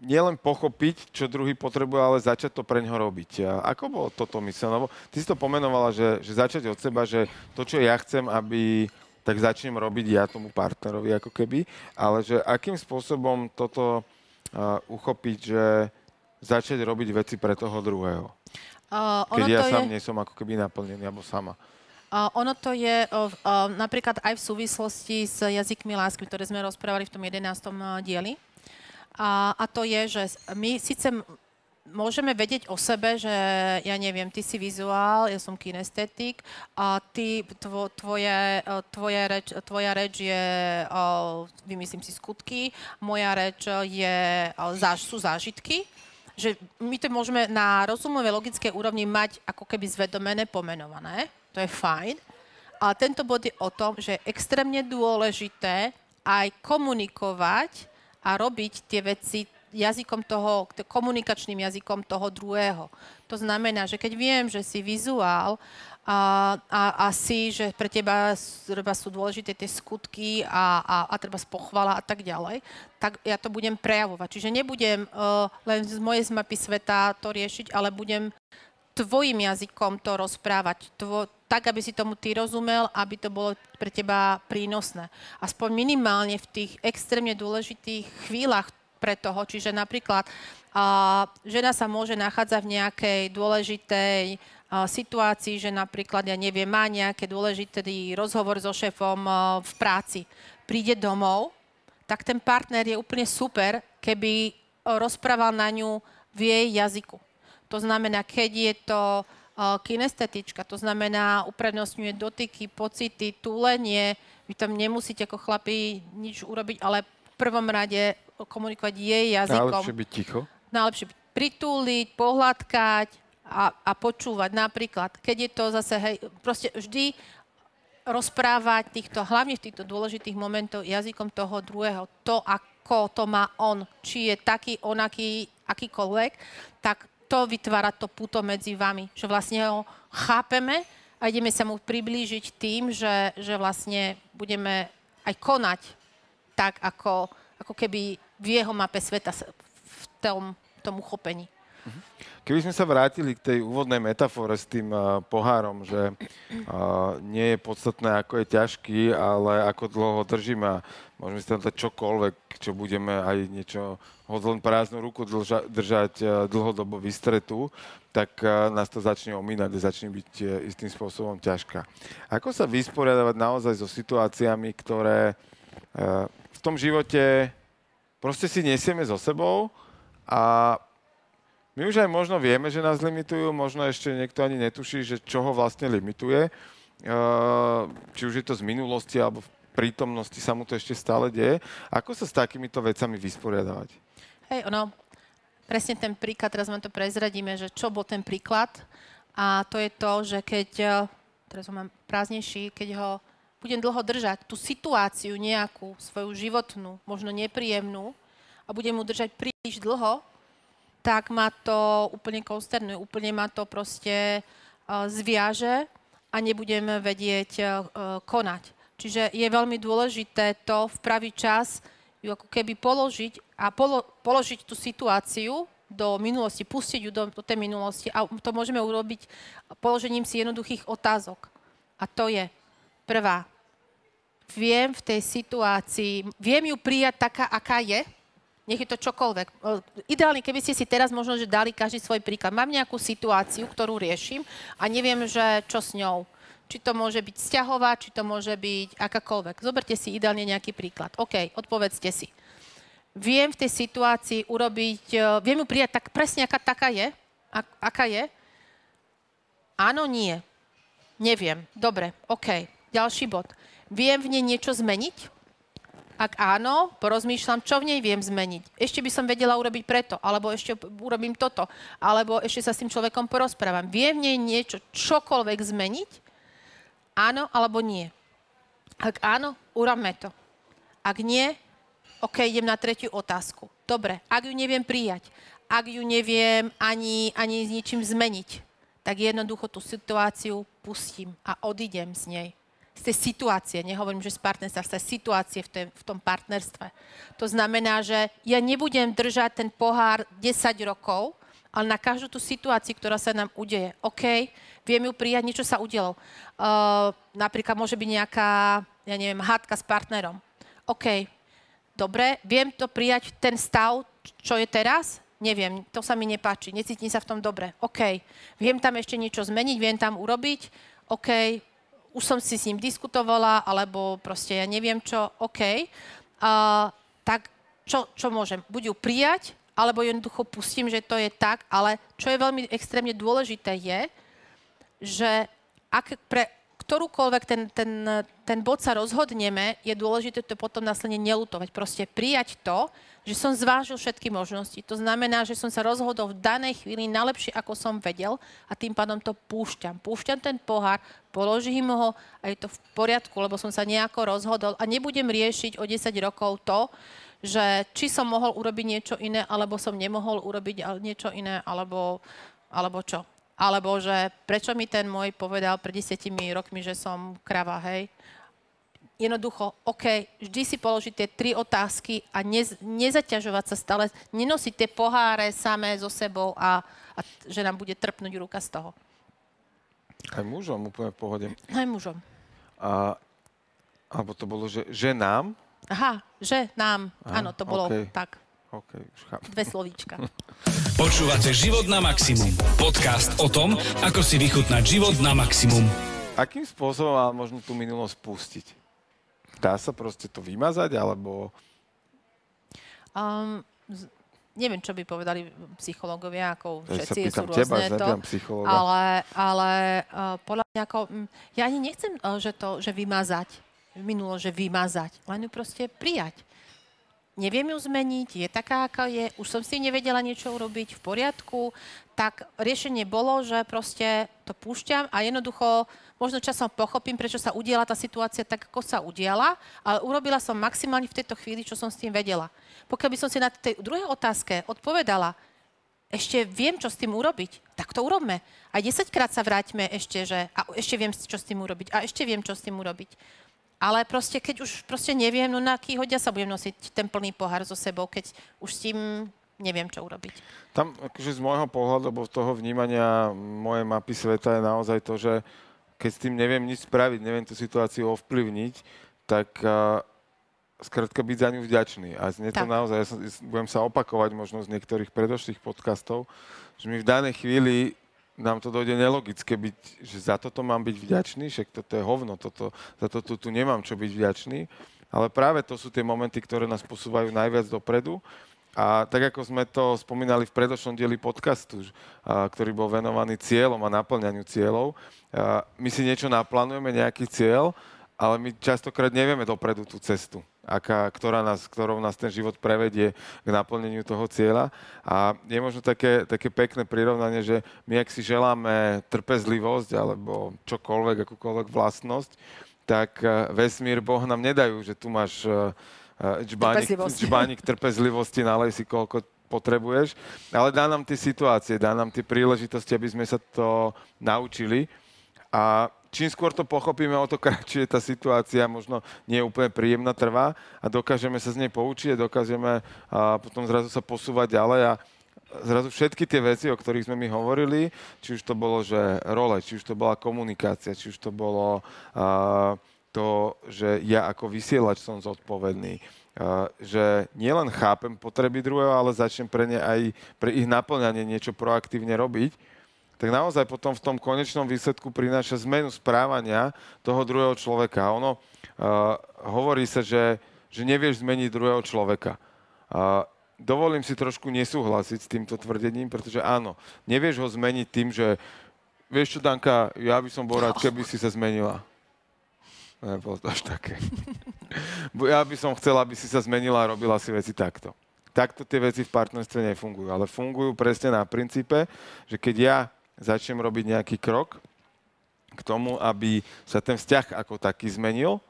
nielen pochopiť, čo druhý potrebuje, ale začať to pre ňoho robiť. A ako bolo toto myslené? Lebo ty si to pomenovala, že, že začať od seba, že to, čo ja chcem, aby tak začnem robiť ja tomu partnerovi ako keby, ale že akým spôsobom toto uh, uchopiť, že začať robiť veci pre toho druhého. Uh, Keď ja sám je... nie som ako keby naplnený, alebo sama. Uh, ono to je uh, uh, napríklad aj v súvislosti s jazykmi lásky, ktoré sme rozprávali v tom 11. dieli. A, a to je, že my síce môžeme vedieť o sebe, že ja neviem, ty si vizuál, ja som kinestetik a ty, tvo, tvoje, tvoje reč, tvoja reč je, vymyslím si skutky, moja reč je, záž, sú zážitky že my to môžeme na rozumovej logickej úrovni mať ako keby zvedomené, pomenované, to je fajn, ale tento bod je o tom, že je extrémne dôležité aj komunikovať a robiť tie veci jazykom toho, komunikačným jazykom toho druhého. To znamená, že keď viem, že si vizuál a, a, a si, že pre teba, teba sú dôležité tie skutky a, a, a treba spochvala a tak ďalej, tak ja to budem prejavovať. Čiže nebudem uh, len z mojej mapy sveta to riešiť, ale budem tvojim jazykom to rozprávať. Tvo, tak, aby si tomu ty rozumel, aby to bolo pre teba prínosné. Aspoň minimálne v tých extrémne dôležitých chvíľach pre toho. Čiže napríklad a, žena sa môže nachádzať v nejakej dôležitej a, situácii, že napríklad, ja neviem, má nejaký dôležitý rozhovor so šéfom a, v práci. Príde domov, tak ten partner je úplne super, keby rozprával na ňu v jej jazyku. To znamená, keď je to kinestetička, to znamená uprednostňuje dotyky, pocity, túlenie. Vy tam nemusíte ako chlapi nič urobiť, ale v prvom rade komunikovať jej jazykom. Najlepšie byť ticho. Najlepšie byť pritúliť, pohľadkať a, a počúvať. Napríklad, keď je to zase, hej, proste vždy rozprávať týchto, hlavne v týchto dôležitých momentov jazykom toho druhého. To, ako to má on, či je taký, onaký, akýkoľvek, tak to vytvára to puto medzi vami. Že vlastne ho chápeme a ideme sa mu priblížiť tým, že, že vlastne budeme aj konať tak, ako, ako keby v jeho mape sveta v tom, tom uchopení. Keby sme sa vrátili k tej úvodnej metafore s tým uh, pohárom, že uh, nie je podstatné, ako je ťažký, ale ako dlho ho a môžeme si tam dať čokoľvek, čo budeme aj niečo, hoď len prázdnu ruku drža, držať uh, dlhodobo vystretú, tak nás to začne omínať a začne byť istým spôsobom ťažká. Ako sa vysporiadavať naozaj so situáciami, ktoré v tom živote proste si nesieme so sebou a my už aj možno vieme, že nás limitujú, možno ešte niekto ani netuší, že čo ho vlastne limituje. Či už je to z minulosti, alebo v prítomnosti sa mu to ešte stále deje. Ako sa s takýmito vecami vysporiadavať? Hej, ono, presne ten príklad, teraz vám to prezradíme, že čo bol ten príklad. A to je to, že keď, teraz ho mám prázdnejší, keď ho budem dlho držať, tú situáciu nejakú, svoju životnú, možno nepríjemnú, a budem mu držať príliš dlho, tak ma to úplne konsternuje, úplne ma to proste uh, zviaže a nebudem vedieť uh, konať. Čiže je veľmi dôležité to v pravý čas ju ako keby položiť a polo, položiť tú situáciu do minulosti, pustiť ju do, do tej minulosti a to môžeme urobiť položením si jednoduchých otázok. A to je prvá. Viem v tej situácii, viem ju prijať taká, aká je, nech je to čokoľvek. Ideálne, keby ste si teraz možno, že dali každý svoj príklad. Mám nejakú situáciu, ktorú riešim a neviem, že čo s ňou. Či to môže byť vzťahová, či to môže byť akákoľvek. Zoberte si ideálne nejaký príklad. OK, odpovedzte si. Viem v tej situácii urobiť, e, viem ju prijať tak presne, aká taká je? A, aká je? Áno, nie. Neviem. Dobre, OK. Ďalší bod. Viem v nej niečo zmeniť? Ak áno, porozmýšľam, čo v nej viem zmeniť. Ešte by som vedela urobiť preto, alebo ešte urobím toto, alebo ešte sa s tým človekom porozprávam. Viem v nej niečo, čokoľvek zmeniť? Áno alebo nie? Ak áno, urobme to. Ak nie, OK, idem na tretiu otázku. Dobre, ak ju neviem prijať, ak ju neviem ani, ani s ničím zmeniť, tak jednoducho tú situáciu pustím a odídem z nej z tej situácie, nehovorím, že z partnerstva, z tej situácie v, tej, v tom partnerstve. To znamená, že ja nebudem držať ten pohár 10 rokov, ale na každú tú situáciu, ktorá sa nám udeje. OK, viem ju prijať, niečo sa udialo. Uh, napríklad môže byť nejaká, ja neviem, hádka s partnerom. OK, dobre, viem to prijať, ten stav, čo je teraz, neviem, to sa mi nepáči, necítim sa v tom dobre. OK, viem tam ešte niečo zmeniť, viem tam urobiť, OK, už som si s ním diskutovala, alebo proste ja neviem čo, OK, uh, tak čo, čo môžem? Buď ju prijať, alebo jednoducho pustím, že to je tak, ale čo je veľmi extrémne dôležité je, že ak pre ktorúkoľvek ten, ten, ten bod sa rozhodneme, je dôležité to potom následne nelutovať. Proste prijať to, že som zvážil všetky možnosti. To znamená, že som sa rozhodol v danej chvíli najlepšie, ako som vedel a tým pádom to púšťam. Púšťam ten pohár, položím ho a je to v poriadku, lebo som sa nejako rozhodol a nebudem riešiť o 10 rokov to, že či som mohol urobiť niečo iné, alebo som nemohol urobiť niečo iné, alebo, alebo čo. Alebo že prečo mi ten môj povedal pred desiatimi rokmi, že som krava, hej jednoducho, OK, vždy si položiť tie tri otázky a nez, nezaťažovať sa stále, nenosiť tie poháre samé so sebou a, a že nám bude trpnúť ruka z toho. Aj mužom úplne v pohode. Aj mužom. A, alebo to bolo, že, že nám? Aha, že nám. Áno, to bolo okay. tak. Okay. Dve slovíčka. Počúvate Život na maximum. Podcast o tom, ako si vychutnať život na maximum. Akým spôsobom má možno tú minulosť pustiť? Dá sa proste to vymazať, alebo... Um, z, neviem, čo by povedali psychológovia, ako všetci sú rôzne teba, to, ale, ale uh, podľa mňa ako, ja ani nechcem, uh, že to, že vymazať, minulo, že vymazať, len ju proste prijať. Neviem ju zmeniť, je taká, aká je, už som si nevedela niečo urobiť v poriadku, tak riešenie bolo, že proste to púšťam a jednoducho možno časom pochopím, prečo sa udiela tá situácia tak, ako sa udiala, ale urobila som maximálne v tejto chvíli, čo som s tým vedela. Pokiaľ by som si na tej druhej otázke odpovedala, ešte viem, čo s tým urobiť, tak to urobme. A 10 krát sa vráťme ešte, že a ešte viem, čo s tým urobiť. A ešte viem, čo s tým urobiť. Ale proste, keď už proste neviem, no na aký hodia sa budem nosiť ten plný pohár so sebou, keď už s tým neviem, čo urobiť. Tam akože z môjho pohľadu, alebo z toho vnímania mojej mapy sveta je naozaj to, že keď s tým neviem nič spraviť, neviem tú situáciu ovplyvniť, tak uh, skrátka byť za ňu vďačný. A znie to naozaj, ja sa, budem sa opakovať možno z niektorých predošlých podcastov, že mi v danej chvíli nám to dojde nelogické byť, že za toto mám byť vďačný, však toto je hovno, toto, za toto tu nemám čo byť vďačný. Ale práve to sú tie momenty, ktoré nás posúvajú najviac dopredu. A tak ako sme to spomínali v predošlom dieli podcastu, ktorý bol venovaný cieľom a naplňaniu cieľov, my si niečo naplánujeme, nejaký cieľ, ale my častokrát nevieme dopredu tú cestu, aká, ktorá nás, ktorou nás ten život prevedie k naplneniu toho cieľa. A je možno také, také pekné prirovnanie, že my, ak si želáme trpezlivosť alebo čokoľvek, akúkoľvek vlastnosť, tak eh, vesmír, Boh nám nedajú, že tu máš eh, eh, čbánik, Trpezlivosť. čbánik trpezlivosti, nalej si koľko potrebuješ, ale dá nám tie situácie, dá nám tie príležitosti, aby sme sa to naučili. A čím skôr to pochopíme, o to kratšie tá situácia možno nie je úplne príjemná, trvá a dokážeme sa z nej poučiť dokážeme a potom zrazu sa posúvať ďalej a zrazu všetky tie veci, o ktorých sme my hovorili, či už to bolo, že role, či už to bola komunikácia, či už to bolo a, to, že ja ako vysielač som zodpovedný, a, že nielen chápem potreby druhého, ale začnem pre ne aj pre ich naplňanie niečo proaktívne robiť, tak naozaj potom v tom konečnom výsledku prináša zmenu správania toho druhého človeka. Ono uh, hovorí sa, že, že nevieš zmeniť druhého človeka. Uh, dovolím si trošku nesúhlasiť s týmto tvrdením, pretože áno, nevieš ho zmeniť tým, že vieš čo, Danka, ja by som bol rád, keby si sa zmenila. Nebolo to až také. Ja by som chcel, aby si sa zmenila a robila si veci takto. Takto tie veci v partnerstve nefungujú, ale fungujú presne na princípe, že keď ja začnem robiť nejaký krok k tomu, aby sa ten vzťah ako taký zmenil,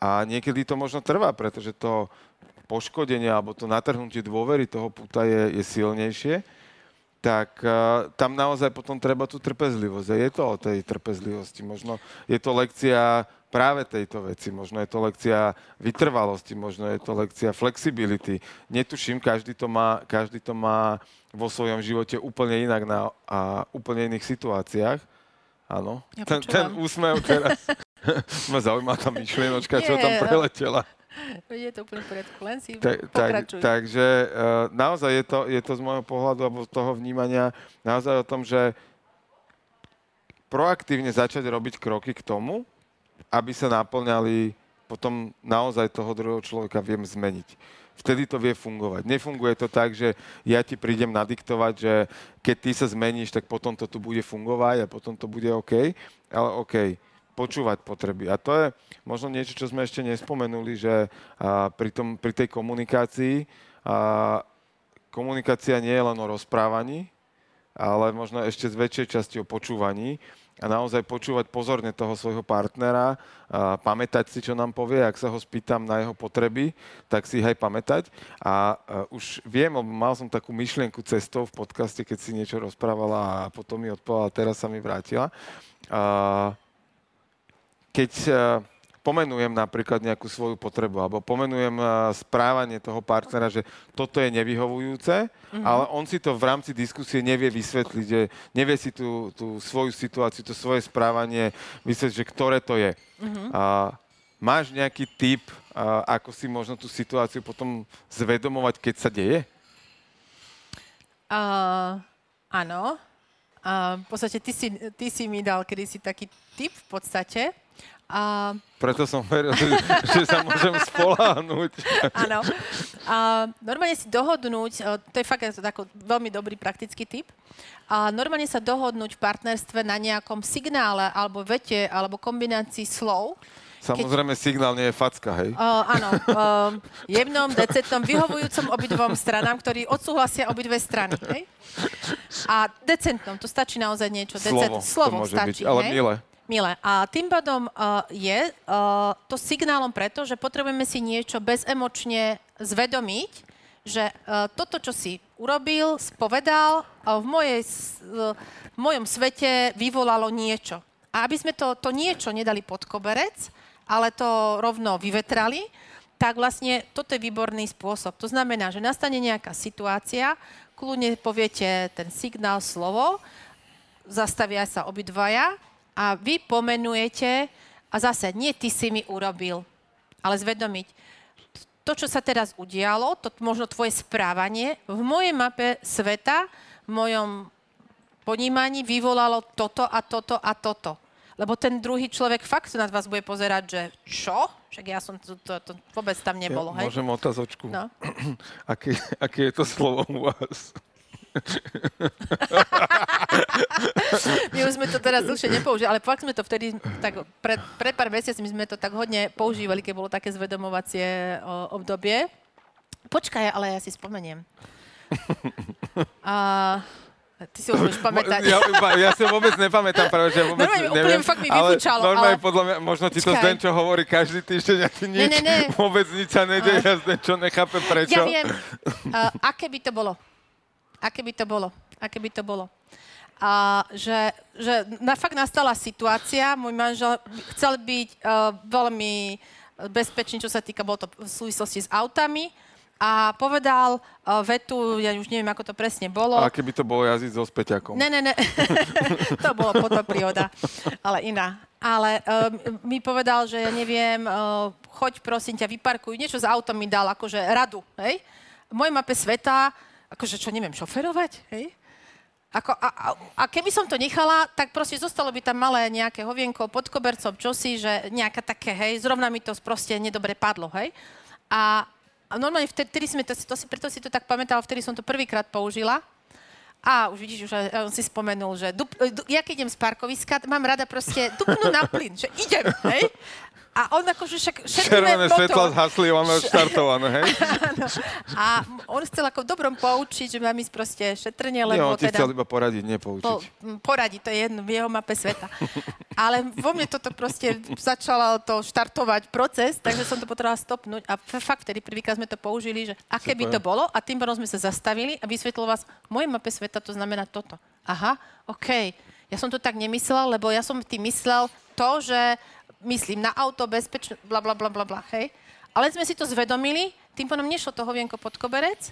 a niekedy to možno trvá, pretože to poškodenie alebo to natrhnutie dôvery toho puta je, je silnejšie, tak uh, tam naozaj potom treba tú trpezlivosť. A je to o tej trpezlivosti. Možno je to lekcia práve tejto veci. Možno je to lekcia vytrvalosti, možno je to lekcia flexibility. Netuším, každý to má, každý to má vo svojom živote úplne inak na, a úplne iných situáciách. Áno. Ja ten, ten počúvam. úsmev teraz. ma zaujíma tá myšlienočka, čo tam no. preletela. Je to úplne v poriadku, len si tak, pokračuj. takže uh, naozaj je to, je to z môjho pohľadu alebo z toho vnímania naozaj o tom, že proaktívne začať robiť kroky k tomu, aby sa naplňali potom naozaj toho druhého človeka viem zmeniť. Vtedy to vie fungovať. Nefunguje to tak, že ja ti prídem nadiktovať, že keď ty sa zmeníš, tak potom to tu bude fungovať a potom to bude OK. Ale OK, počúvať potreby. A to je možno niečo, čo sme ešte nespomenuli, že pri, tom, pri tej komunikácii a, komunikácia nie je len o rozprávaní, ale možno ešte z väčšej časti o počúvaní a naozaj počúvať pozorne toho svojho partnera, a pamätať si, čo nám povie, ak sa ho spýtam na jeho potreby, tak si ich aj pamätať. A, a už viem, mal som takú myšlienku cestou v podcaste, keď si niečo rozprávala a potom mi odpovedala, teraz sa mi vrátila. A, keď pomenujem napríklad nejakú svoju potrebu alebo pomenujem eh, správanie toho partnera, že toto je nevyhovujúce, mm-hmm. ale on si to v rámci diskusie nevie vysvetliť, že nevie si tú, tú svoju situáciu, to svoje správanie vysvetliť, že ktoré to je. Mm-hmm. A máš nejaký tip, a ako si možno tú situáciu potom zvedomovať, keď sa deje? Uh, áno. Uh, v podstate ty si, ty si mi dal kedysi taký tip v podstate. Uh, Preto som veril, že, že sa môžem spoláhnuť. áno. Uh, normálne si dohodnúť, uh, to je fakt ako veľmi dobrý praktický tip, a normálne sa dohodnúť v partnerstve na nejakom signále alebo vete alebo kombinácii slov, Samozrejme, signál nie je facka, hej? Uh, áno, uh, jemnom, decentnom, vyhovujúcom obidvom stranám, ktorí odsúhlasia obidve strany. Hej? A decentnom, to stačí naozaj niečo. Slovo, Decent, slovo to môže stačí. byť, ale hej? milé. Milé. A tým pádom uh, je uh, to signálom preto, že potrebujeme si niečo bezemočne zvedomiť, že uh, toto, čo si urobil, spovedal, uh, v, mojej, uh, v mojom svete vyvolalo niečo. A aby sme to, to niečo nedali pod koberec, ale to rovno vyvetrali, tak vlastne toto je výborný spôsob. To znamená, že nastane nejaká situácia, kľudne poviete ten signál, slovo, zastavia sa obidvaja a vy pomenujete, a zase nie ty si mi urobil, ale zvedomiť, to, čo sa teraz udialo, to možno tvoje správanie, v mojej mape sveta, v mojom ponímaní vyvolalo toto a toto a toto. Lebo ten druhý človek fakt na vás bude pozerať, že čo? Však ja som, to, to, to vôbec tam nebolo, ja, hej? Môžem otázočku? No. aké, aké je to slovo u vás? My už sme to teraz dlhšie nepoužili, ale fakt sme to vtedy, tak pred, pred pár mesiacmi sme to tak hodne používali, keď bolo také zvedomovacie o, obdobie. Počkaj, ale ja si spomeniem. A, Ty si už budeš pamätať. Ja, ja si vôbec nepamätám, práve, že vôbec normálne, neviem. fakt mi ale normálne ale... podľa mňa, možno ti to Počkaj. Zdenčo hovorí každý týždeň a ty nič, ne, ne. vôbec nič sa nedeje a Zdenčo nechápe prečo. Ja viem. Uh, aké by to bolo? Aké by to bolo? Aké by to bolo? A že, že na, fakt nastala situácia, môj manžel chcel byť uh, veľmi bezpečný, čo sa týka, bolo to v súvislosti s autami, a povedal uh, vetu, ja už neviem, ako to presne bolo. A keby to bolo jazdiť so späťakom. Ne, ne, ne. to bolo potom príhoda, ale iná. Ale uh, mi povedal, že ja neviem, uh, choď prosím ťa, vyparkuj. Niečo s autom mi dal, akože radu, hej. V mojej mape sveta, akože čo neviem, šoferovať, hej. Ako, a, a, a keby som to nechala, tak proste zostalo by tam malé nejaké hovienko pod kobercom, čosi, že nejaká také, hej, zrovna mi to proste nedobre padlo, hej. A, a normálne vtedy, sme to, to preto si to tak pamätala, vtedy som to prvýkrát použila. A už vidíš, už on si spomenul, že dup, du, ja keď idem z parkoviska, mám rada proste dupnú na plyn, že idem, hej? A on akože však Červené motor. svetla zhasli, máme už štartované, hej? Áno. A on chcel ako v dobrom poučiť, že mám ísť proste šetrne, Nie, lebo on ti teda... chcel iba poradiť, nepoučiť. Po, m, poradí, to je jedno v jeho mape sveta. Ale vo mne toto proste začalo to štartovať proces, takže som to potrebovala stopnúť a fakt vtedy prvýkrát sme to použili, že aké by to bolo a tým pádom sme sa zastavili a vysvetlil vás, v mojej mape sveta to znamená toto. Aha, OK. Ja som to tak nemyslela, lebo ja som tým myslel to, že myslím na auto, bezpečné, bla, bla, bla, bla, bla, hej. Ale sme si to zvedomili, tým pádom nešlo to hovienko pod koberec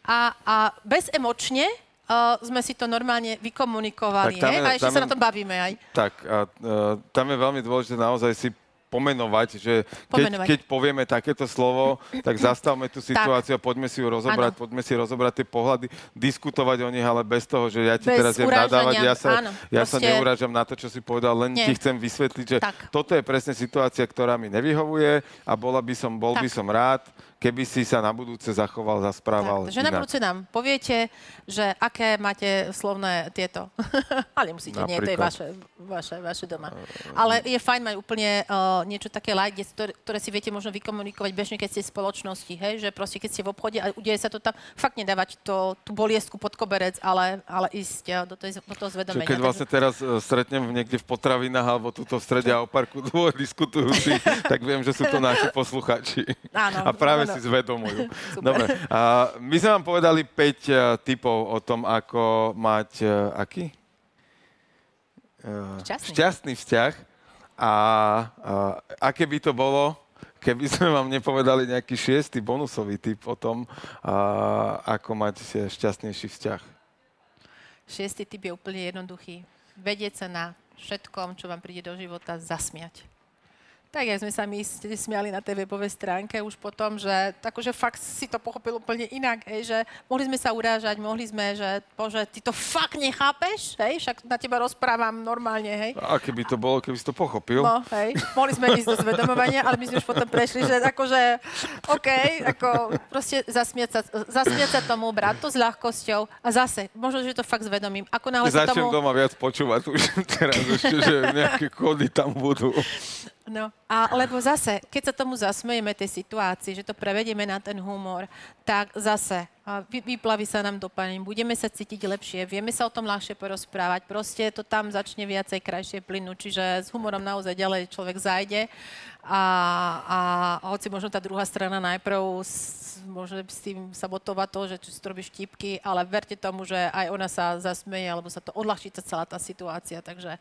a, a bezemočne uh, sme si to normálne vykomunikovali, Tak tam hej? je- A ešte sa na tom bavíme aj. Tak, a, uh, tam je veľmi dôležité naozaj si pomenovať, že keď, Pomenovať. keď povieme takéto slovo, tak zastavme tú situáciu a poďme si ju rozobrať, Áno. poďme si rozobrať tie pohľady, diskutovať o nich, ale bez toho, že ja ti Bez teraz idem nadávať, ja sa, áno, ja sa neurážam na to, čo si povedal, len Nie. ti chcem vysvetliť, že Tak. toto je presne situácia, ktorá mi nevyhovuje a bola by som, bol by Tak. som rád, keby si sa na budúce zachoval, zasprával Tak, že na budúce nám poviete, že aké máte slovné tieto. Ale nemusíte, nie, to je Napríklad. vaše, vaše, vaše doma. Ale je fajn mať úplne uh, niečo také light, ktoré, ktoré si viete možno vykomunikovať bežne, keď ste v spoločnosti, hej? že proste keď ste v obchode a udeje sa to tam, fakt nedávať to, tú boliestku pod koberec, ale, ale ísť uh, do, tej, do toho zvedomenia. keď vlastne teraz e, stretnem niekde v potravinách alebo tuto v strede a o parku dvoch diskutujúci, tak viem, že sú to naši posluchači. Áno, a práve áno. si zvedomujú. Dobre, a my sme vám povedali 5 uh, typov o tom, ako mať uh, aký? Uh, Šťastný. šťastný vzťah. A uh, aké by to bolo, keby sme vám nepovedali nejaký šiestý bonusový typ o tom, uh, ako mať eh, šťastnejší vzťah. Šiestý typ je úplne jednoduchý. Vedieť sa na všetkom, čo vám príde do života, zasmiať. Tak, jak sme sa my smiali na tej webovej stránke už potom, že akože fakt si to pochopil úplne inak, hej, že mohli sme sa urážať, mohli sme, že bože, ty to fakt nechápeš, hej, však na teba rozprávam normálne, hej. A keby to bolo, keby si to pochopil. No, hej. Mohli sme ísť do zvedomovania, ale my sme už potom prešli, že akože, OK, ako proste zasmiať sa, zasmiať sa tomu, brať to s ľahkosťou a zase, možno, že to fakt zvedomím. Ako náhle Začnem tomu... doma viac počúvať už teraz ešte, že nejaké kódy tam budú. No, a lebo zase, keď sa tomu zasmejeme tej situácii, že to prevedieme na ten humor, tak zase vyplaví sa nám dopaním, budeme sa cítiť lepšie, vieme sa o tom ľahšie porozprávať, proste to tam začne viacej krajšie plynúť, čiže s humorom naozaj ďalej človek zajde a, a hoci možno tá druhá strana najprv s, môže s tým sabotovať to, že si to robíš vtipky, ale verte tomu, že aj ona sa zasmeje, alebo sa to odľahčí tá celá tá situácia, takže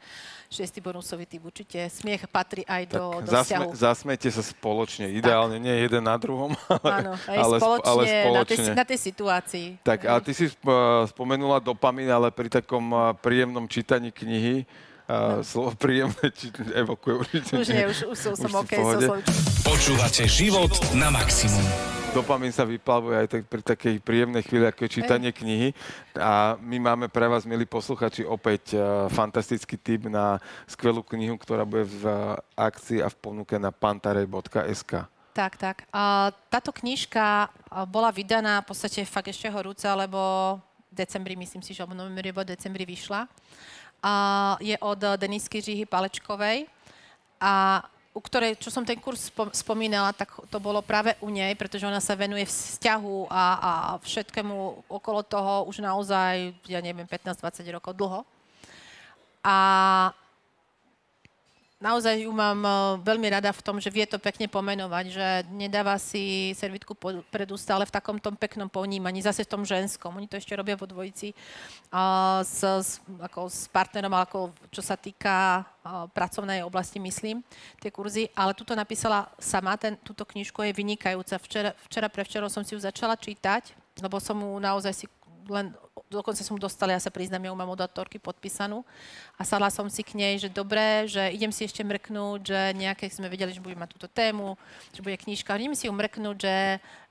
šiestý bonusový typ určite smiech patrí aj do, do zasme, zasmete sa spoločne, ideálne nie jeden na druhom, ale, Áno, aj ale, sp- spoločne, ale Na, tej, spoločne. na tej situácii. Tak, ale ty si sp- spomenula dopamín, ale pri takom a, príjemnom čítaní knihy, a, slovo príjemné či, evokuje určite. Už nie, už, už som, Už som OK so. Počúvate život na maximum. Dopamín sa vyplavuje aj tak pri takej príjemnej chvíli, ako je čítanie knihy. A my máme pre vás, milí posluchači, opäť uh, fantastický tip na skvelú knihu, ktorá bude v uh, akcii a v ponuke na pantarej.sk. Tak, tak. A táto knižka a, bola vydaná v podstate fakt ešte horúca, lebo v decembri, myslím si, že v novembri alebo decembri vyšla. A je od Denisky Žihy Palečkovej. A u ktorej, čo som ten kurz spom- spomínala, tak to bolo práve u nej, pretože ona sa venuje vzťahu a, a všetkému okolo toho už naozaj, ja neviem, 15-20 rokov dlho. A naozaj ju mám eh, veľmi rada v tom, že vie to pekne pomenovať, že nedáva si servitku pred ústa, ale v takom tom peknom ponímaní, zase v tom ženskom. Oni to ešte robia vo dvojici a s, s, ako s partnerom, ako čo sa týka a, pracovnej oblasti, myslím, tie kurzy. Ale tuto napísala sama, ten, túto knižku je vynikajúca. Včera, včera prevčerom som si ju začala čítať, lebo som mu naozaj si len dokonca som dostala, ja sa priznám, ja mám od autorky podpísanú. A sadla som si k nej, že dobré, že idem si ešte mrknúť, že nejaké sme vedeli, že bude mať túto tému, že bude knižka, idem si ju mrknúť, že,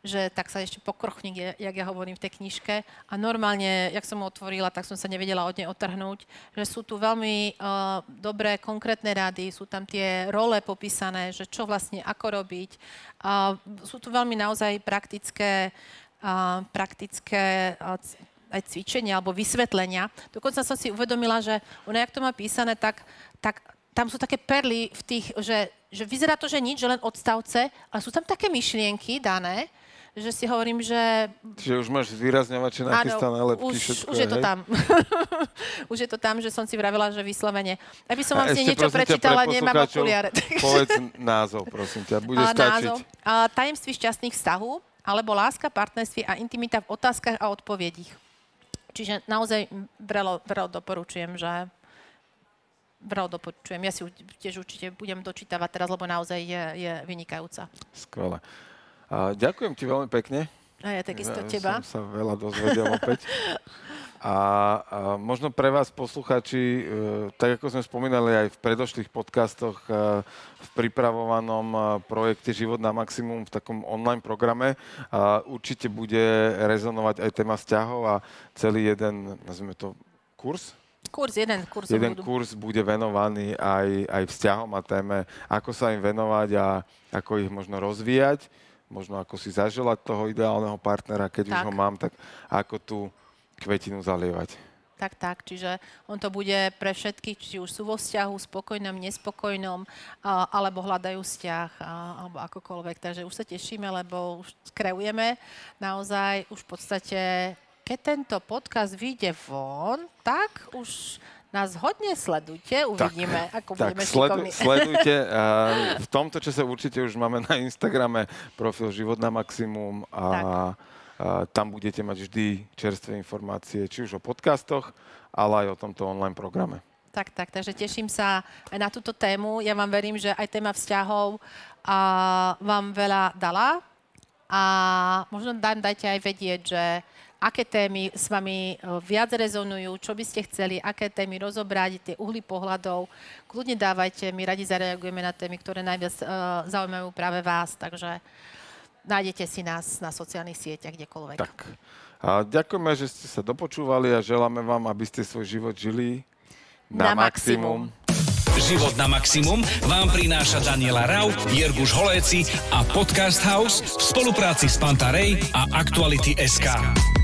že tak sa ešte pokrchník, je, jak ja hovorím v tej knižke. A normálne, jak som ju otvorila, tak som sa nevedela od nej otrhnúť, že sú tu veľmi uh, dobré konkrétne rady, sú tam tie role popísané, že čo vlastne, ako robiť. Uh, sú tu veľmi naozaj praktické a, praktické aj cvičenia alebo vysvetlenia. Dokonca som si uvedomila, že ona, jak to má písané, tak, tak tam sú také perly v tých, že, že vyzerá to, že nič, že len odstavce, ale sú tam také myšlienky dané, že si hovorím, že Čiže už máš zvýrazňovače nachystané lepky, už, všetko. už je to hej? tam. už je to tam, že som si vravila, že vyslovene. Aby som vám si niečo prečítala, pre nemám okuliare. Povedz názov, prosím ťa, bude A stačiť. názov. A, tajemství šťastných vzťahov, alebo láska, partnerství a intimita v otázkach a odpovedích. Čiže naozaj vrelo, vrelo doporučujem, že vrelo doporučujem. Ja si tiež určite budem dočítavať teraz, lebo naozaj je, je vynikajúca. Skvelé. A ďakujem ti veľmi pekne. A ja takisto Ja teba. Som sa veľa dozvedel opäť. A, a možno pre vás, posluchači, e, tak ako sme spomínali aj v predošlých podcastoch, e, v pripravovanom e, projekte Život na maximum v takom online programe, určite bude rezonovať aj téma vzťahov a celý jeden, nazvime to, kurz, Kurz, jeden kurz jeden budú. kurz bude venovaný aj, aj vzťahom a téme, ako sa im venovať a ako ich možno rozvíjať, možno ako si zaželať toho ideálneho partnera, keď už Tak. ho mám, tak ako tú kvetinu zalievať. Tak, tak. Čiže on to bude pre všetkých, či už sú vo vzťahu, spokojnom, nespokojnom, alebo hľadajú vzťah, alebo akokoľvek. Takže už sa tešíme, lebo už kreujeme naozaj už v podstate, keď tento podcast vyjde von, tak už nás hodne sledujte, uvidíme, ako Tak, budeme sledu, šikovní. sledujte. A v tomto čase určite už máme na Instagrame profil Život na maximum a, Tak. Tam budete mať vždy čerstvé informácie, či už o podcastoch, ale aj o tomto online programe. Tak, tak, takže teším sa aj na túto tému. Ja vám verím, že aj téma vzťahov a, vám veľa dala a možno dám, dajte aj vedieť, že aké témy s vami e, viac rezonujú, čo by ste chceli, aké témy rozobrať, tie uhly pohľadov. Kľudne dávajte, my radi zareagujeme na témy, ktoré najviac uh, zaujímajú práve vás, takže nájdete si nás na sociálnych sieťach, kdekoľvek. Tak. A ďakujeme, že ste sa dopočúvali a želáme vám, aby ste svoj život žili na, Na maximum. maximum. Život na maximum vám prináša Daniela Rau, Jirguš Holéci a Podcast House v spolupráci s Pantarej a Aktuality SK.